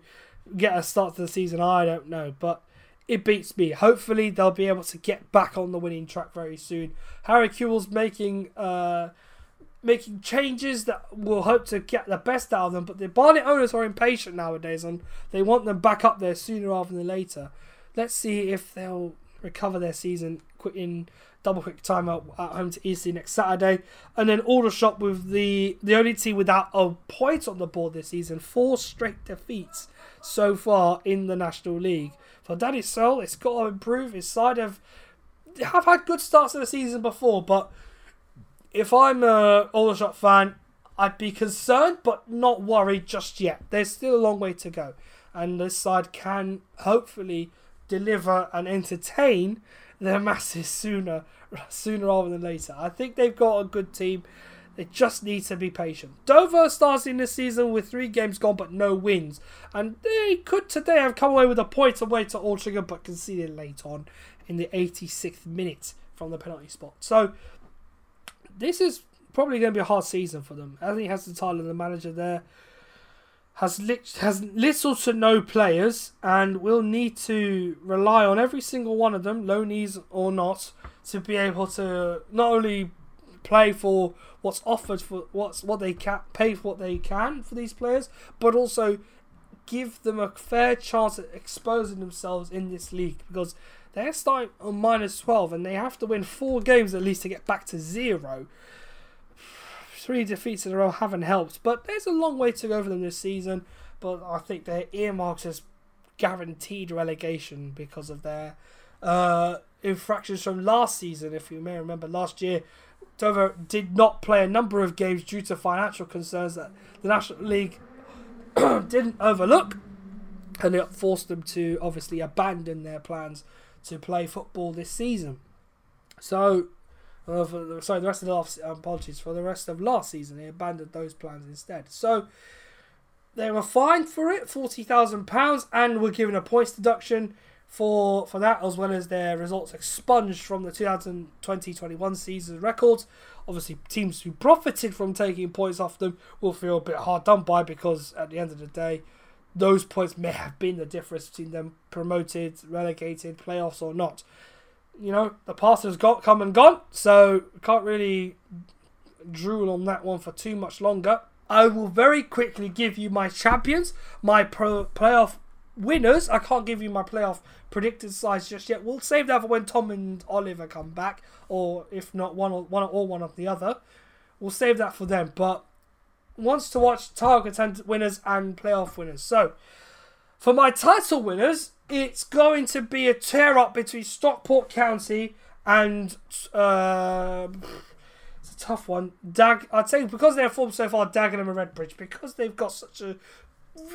get a start to the season, I don't know. But it beats me. Hopefully, they'll be able to get back on the winning track very soon. Harry Kewell's making uh, making changes that will hope to get the best out of them. But the Barnet owners are impatient nowadays, and they want them back up there sooner rather than later. Let's see if they'll recover their season in double quick timeout at home to EC next Saturday, and then Aldershot with the the only team without a point on the board this season, four straight defeats so far in the National League. For Danny Searle, it's got to improve. His side have have had good starts of the season before, but if I'm a Aldershot fan, I'd be concerned but not worried just yet. There's still a long way to go, and this side can hopefully deliver and entertain their masses sooner sooner rather than later. I think they've got a good team. They just need to be patient. Dover starting the season with three games gone but no wins. And they could today have come away with a point away to Altrincham but conceded late on in the 86th minute from the penalty spot. So this is probably going to be a hard season for them. Anthony has the title of the manager there. Has lit- has little to no players and will need to rely on every single one of them, loanees or not, to be able to not only play for what's offered for what's what they can pay for what they can for these players, but also give them a fair chance at exposing themselves in this league because they're starting on minus 12 and they have to win four games at least to get back to zero. Three defeats in a row haven't helped, but there's a long way to go for them this season. But I think their earmarks as guaranteed relegation because of their uh, infractions from last season. If you may remember, last year Dover did not play a number of games due to financial concerns that the National League didn't overlook, and it forced them to obviously abandon their plans to play football this season. So, uh, sorry, the rest of the last um, apologies for the rest of last season, they abandoned those plans instead. So, they were fined for it, forty thousand pounds, and were given a points deduction for for that, as well as their results expunged from the 2020-21 season records. Obviously, teams who profited from taking points off them will feel a bit hard done by because at the end of the day, those points may have been the difference between them promoted, relegated, playoffs or not. You know, the past has got come and gone, so can't really drool on that one for too much longer. I will very quickly give you my champions, my pro playoff winners. I can't give you my playoff predicted sides just yet. We'll save that for when Tom and Oliver come back, or if not one or one or one of the other. We'll save that for them. But wants to watch title winners and playoff winners. So, for my title winners, it's going to be a tear up between Stockport County and uh, it's a tough one. Dag, I'd say because they're formed so far, Dagenham and Redbridge, because they've got such a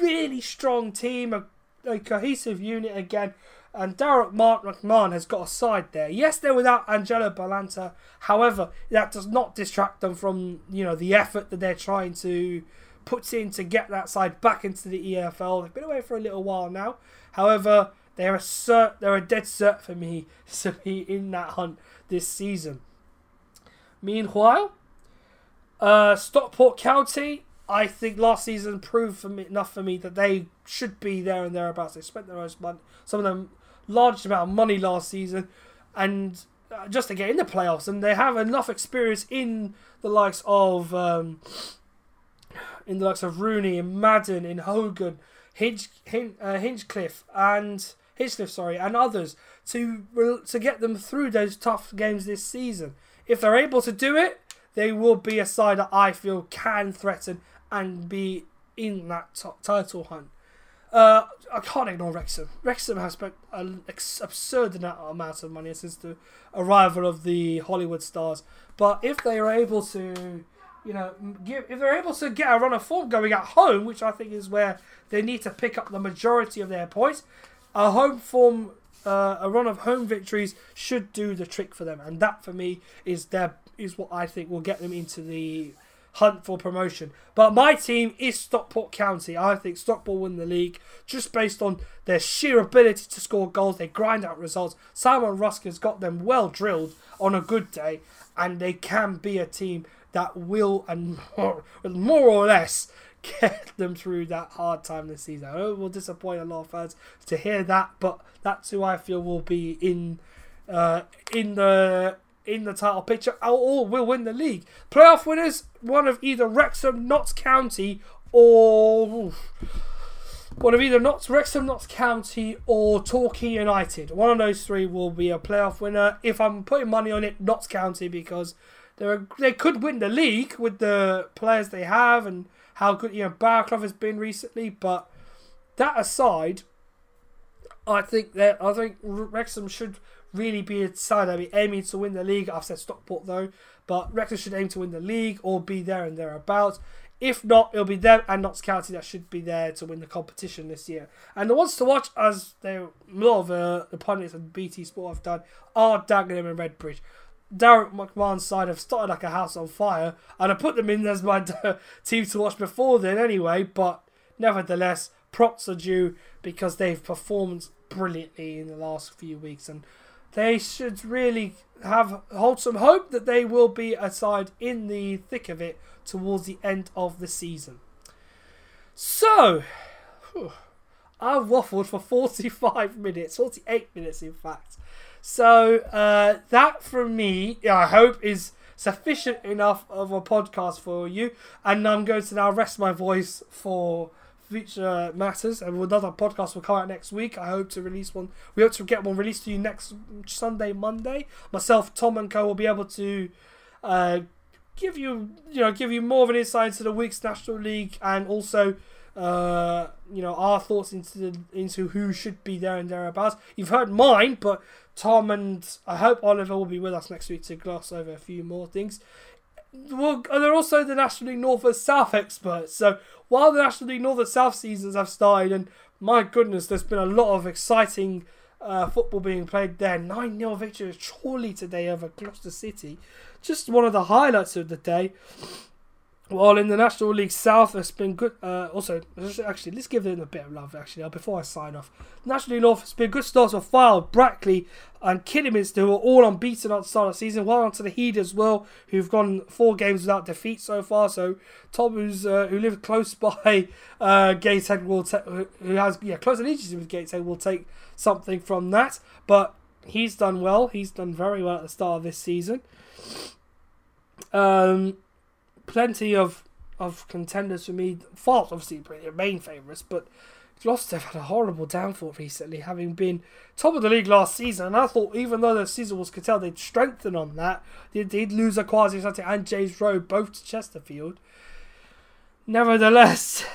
really strong team, a, a cohesive unit again. And Daryl McMahon has got a side there. Yes, they're without Angelo Balanta. However, that does not distract them from you know the effort that they're trying to put in to get that side back into the EFL. They've been away for a little while now. However, they're a cert, they're a dead cert for me to be in that hunt this season. Meanwhile, uh, Stockport County, I think last season proved for me, enough for me that they should be there and thereabouts. They spent their most money, some of them large amount of money last season, and uh, just to get in the playoffs, and they have enough experience in the likes of um, in the likes of Rooney and Madden, in Hogan, Hinch, Hin, uh, Hinchliffe, and Hinchliffe, sorry, and others to to get them through those tough games this season. If they're able to do it, they will be a side that I feel can threaten and be in that t- title hunt. Uh, I can't ignore Wrexham. Wrexham has spent an absurd amount of money since the arrival of the Hollywood stars. But if they are able to, you know, give, if they're able to get a run of form going at home, which I think is where they need to pick up the majority of their points, a home form, uh, a run of home victories should do the trick for them, and that for me is their is what I think will get them into the hunt for promotion. But my team is Stockport County. I think Stockport win the league just based on their sheer ability to score goals. They grind out results. Simon Rusk has got them well drilled on a good day, and they can be a team that will and more, more or less get them through that hard time this season. I know it will disappoint a lot of fans to hear that, but that's who I feel will be in uh, in the in the title picture or will win the league. Playoff winners, one of either Wrexham, Notts County, or one of either Notts, Wrexham, Notts County, or Torquay United. One of those three will be a playoff winner. If I'm putting money on it, Notts County because they they could win the league with the players they have and how good you know Barclay has been recently. But that aside, I think that I think Wrexham should really be a side be aiming to win the league. I've said Stockport though, but Wrexham should aim to win the league or be there and thereabouts. If not, it'll be them and Notts County that should be there to win the competition this year. And the ones to watch, as they a lot of uh, the pundits and BT Sport have done, are Dagenham and Redbridge. Daryl McMahon's side have started like a house on fire, and I put them in as my team to watch before then anyway. But nevertheless, props are due because they've performed brilliantly in the last few weeks, and they should really have hold some hope that they will be a side in the thick of it towards the end of the season. So, whew, I've waffled for 45 minutes, 48 minutes in fact. So, uh, that from me, I hope, is sufficient enough of a podcast for you. And I'm going to now rest my voice for future matters, and another podcast will come out next week. I hope to release one. We hope to get one released to you next Sunday, Monday. Myself, Tom, and Co will be able to uh, give you, you know, give you more of an insight into the week's National League, and also, uh, you know, our thoughts into the, into who should be there and thereabouts. You've heard mine, but Tom and I hope Oliver will be with us next week to gloss over a few more things well, they're also the National League North and South experts. So while the National League North and South seasons have started, and my goodness, there's been a lot of exciting uh, football being played there. 9 0 victory surely today over Gloucester City. Just one of the highlights of the day. While in the National League South, it's been good. Uh, also, actually, let's give them a bit of love. Actually, uh, before I sign off, National League North, it's been good starts for Fylde, Brackley, and Kidderminster, who are all unbeaten at the start of the season. Well on to the Heat as well, who've gone four games without defeat so far. So Tom, who's uh, who lives close by uh, Gateshead, will ta- who has yeah close allegiance with Gateshead, will take something from that. But he's done well. He's done very well at the start of this season. Um plenty of of contenders for me. False, obviously, the main favourites, but Gloucester have had a horrible downfall recently, having been top of the league last season. And I thought, even though the season was curtailed, they'd strengthen on that. They did lose Kwasi Asante and James Rowe both to Chesterfield. Nevertheless,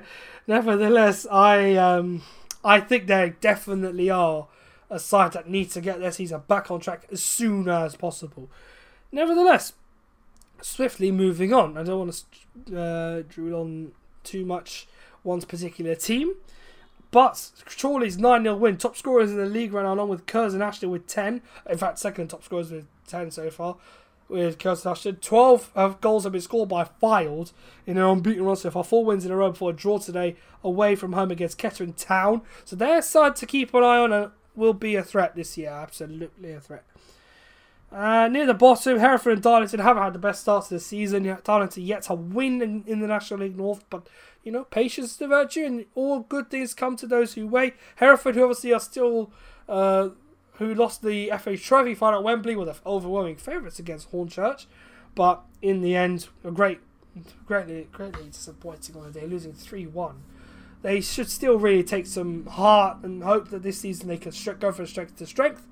nevertheless, I um, I think they definitely are a side that needs to get their season back on track as soon as possible. Nevertheless, swiftly moving on. I don't want to uh, on too much one's particular team. But Chorley's 9 0 win, top scorers in the league right now, along with Curzon Ashton with 10. In fact, second top scorers with 10 so far. With Curzon Ashton. 12 of goals have been scored by Fylde in their unbeaten run so far. Four wins in a row before a draw today away from home against Kettering Town. So their side to keep an eye on and will be a threat this year. Absolutely a threat. Uh, near the bottom, Hereford and Darlington haven't had the best starts of the season. Darlington yet to win in, in the National League North, but you know, patience is the virtue, and all good things come to those who wait. Hereford, who obviously are still, uh, who lost the FA Trophy final at Wembley, were the overwhelming favourites against Hornchurch, but in the end, a great, greatly, greatly disappointing on the day, losing three one. They should still really take some heart and hope that this season they can go from strength to strength.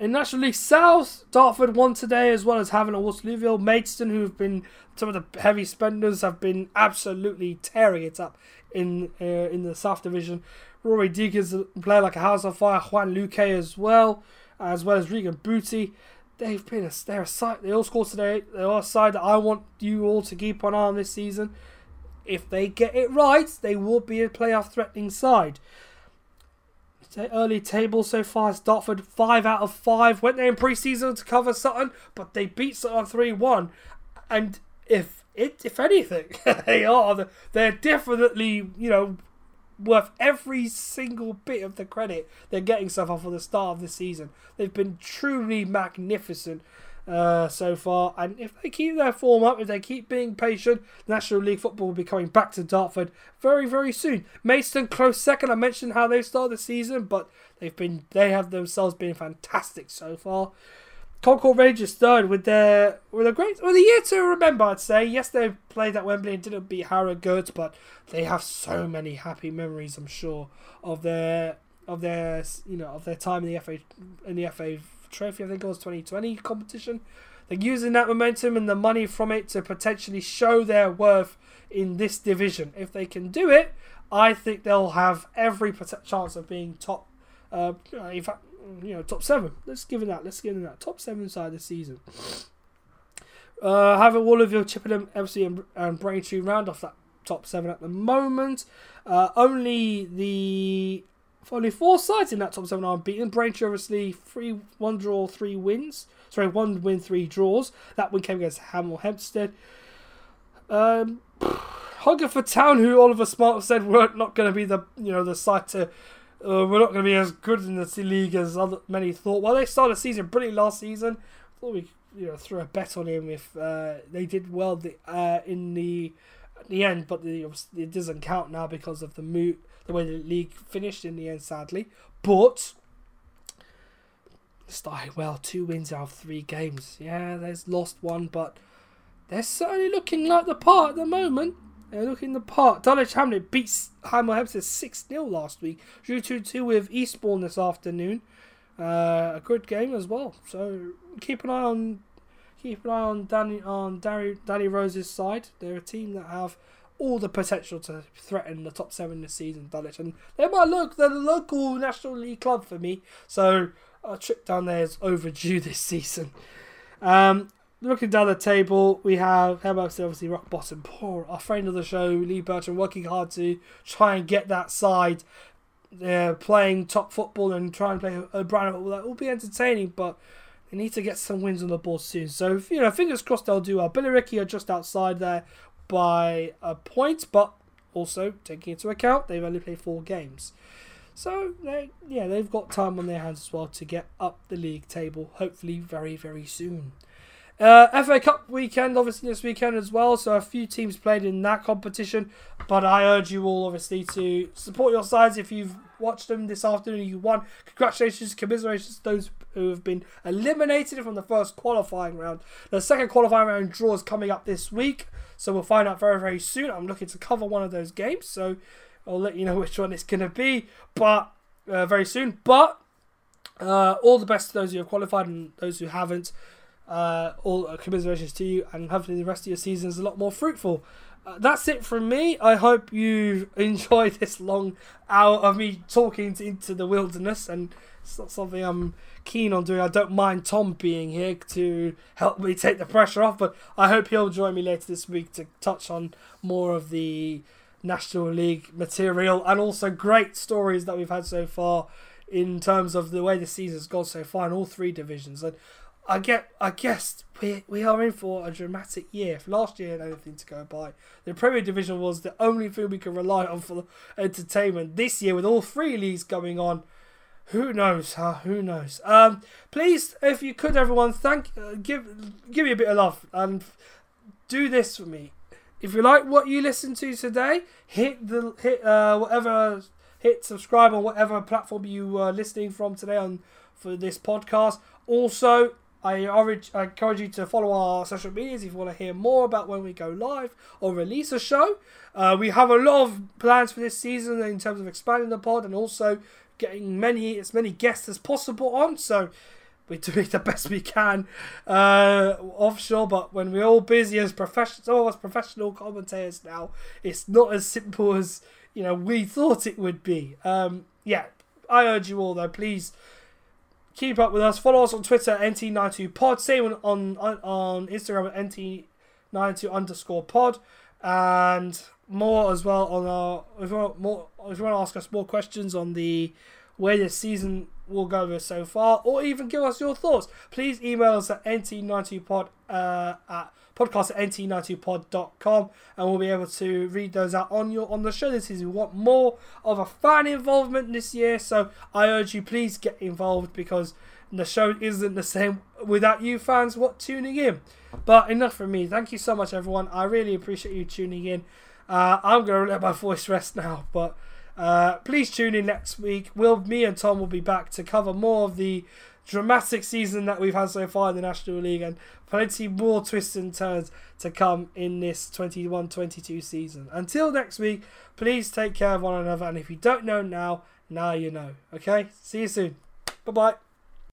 In National League South, Dartford won today as well as Havant and Waterlooville. Maidstone, who have been some of the heavy spenders, have been absolutely tearing it up in uh, in the South Division. Roarie Deacon's playing like a house on fire. Juan Luque as well, as well as Regan Booty. They've been a they're a side. They all scored today. They are a side that I want you all to keep an eye on this season. If they get it right, they will be a playoff threatening side early table so far Dartford 5 out of 5. Went there in pre season to cover Sutton, but they beat Sutton 3 1. And if it, if anything, they are, they're definitely, you know, worth every single bit of the credit they're getting so far for the start of the season. They've been truly magnificent uh, so far. And if they keep their form up, if they keep being patient, National League football will be coming back to Dartford very, very soon. Maidstone close second. I mentioned how they started the season, but they've been they have themselves been fantastic so far. Concord Rangers third with their with a great with a year to remember. I'd say yes, they played at Wembley and didn't beat Harrogate, but they have so many happy memories. I'm sure of their of their you know of their time in the FA in the FA Trophy, I think it was 2020 competition. They're using that momentum and the money from it to potentially show their worth in this division. If they can do it, I think they'll have every chance of being top. Uh, in fact, you know, top seven. Let's give it that. Let's give it that. Top seven side this season. Uh, having Waterlooville, Chippenham, FC, and, and Braintree round off that top seven at the moment. Uh, only the only four sides in that top seven are unbeaten. Braintree obviously three one draw, three wins. Sorry, one win, three draws. That one came against Hemel Hempstead. Um, Hungerford Town, who Oliver Smart said weren't not going to be the you know the side to. Uh, we're not going to be as good in the league as other, many thought. Well, they started the season brilliant last season. Thought we you know threw a bet on him if uh, they did well the, uh, in the the end, but the, it doesn't count now because of the move the way the league finished in the end, sadly. But started well, two wins out of three games. Yeah, there's lost one, but they're certainly looking like the part at the moment. They're looking the part. Dulwich Hamlet beats Hemel Hempstead 6 0 last week. Drew 2 2 with Eastbourne this afternoon. Uh, a good game as well. So keep an eye on keep an eye on Danny on Danny, Danny Rose's side. They're a team that have all the potential to threaten the top seven this season, Dulwich. And they're my look, they're the local National League club for me. So a trip down there is overdue this season. Um, looking down the table, we have Hemel obviously rock bottom. Poor our friend of the show, Lee Bertram, working hard to try and get that side uh, playing top football and try and play a brand of that will be entertaining, but they need to get some wins on the board soon. So, you know, fingers crossed they'll do well. Billericay are just outside there by a point, but also taking into account they've only played four games. So they, yeah, they've got time on their hands as well to get up the league table, hopefully very very soon. Uh, FA Cup weekend, obviously this weekend as well. So a few teams played in that competition, but I urge you all obviously to support your sides if you've watched them this afternoon. You won. Congratulations, commiserations to those who have been eliminated from the first qualifying round. The second qualifying round draw is coming up this week. So we'll find out very, very soon. I'm looking to cover one of those games, so I'll let you know which one it's going to be, but uh, very soon. But uh, all the best to those who have qualified and those who haven't. Uh, all uh, commiserations to you, and hopefully the rest of your season is a lot more fruitful. Uh, that's it from me. I hope you enjoyed this long hour of me talking to, into the wilderness, and it's not something I'm keen on doing. I don't mind Tom being here to help me take the pressure off, but I hope he'll join me later this week to touch on more of the National League material and also great stories that we've had so far in terms of the way the season's gone so far in all three divisions. And I get, I guess we we are in for a dramatic year. If last year had anything to go by, the Premier Division was the only thing we could rely on for entertainment. This year, with all three leagues going on, who knows? Huh? Who knows? Um, please, if you could, everyone, thank uh, give give me a bit of love and do this for me. If you like what you listen to today, hit the hit uh, whatever hit subscribe on whatever platform you are listening from today on for this podcast. Also, I encourage you to follow our social medias if you want to hear more about when we go live or release a show. Uh, we have a lot of plans for this season in terms of expanding the pod and also getting many as many guests as possible on. So we're doing the best we can uh, offshore, but when we're all busy as professional, some professional commentators now, it's not as simple as you know we thought it would be. Um, yeah, I urge you all though, please keep up with us. Follow us on Twitter, NT92pod. Same on, on, on Instagram at NT92 underscore pod. And more as well on our. If you want more, if you want to ask us more questions on the where this season will go so far, or even give us your thoughts, please email us at nt92pod uh, at podcast at nt92pod.com and we'll be able to read those out on your on the show this season. We want more of a fan involvement this year, so I urge you please get involved because the show isn't the same without you fans what tuning in. But enough from me. Thank you so much everyone. I really appreciate you tuning in. Uh, I'm gonna let my voice rest now, but uh, please tune in next week. Will me and Tom will be back to cover more of the dramatic season that we've had so far in the National League and plenty more twists and turns to come in this 21 22 season. Until next week, please take care of one another. And if you don't know now, now you know. Okay? See you soon. Bye bye.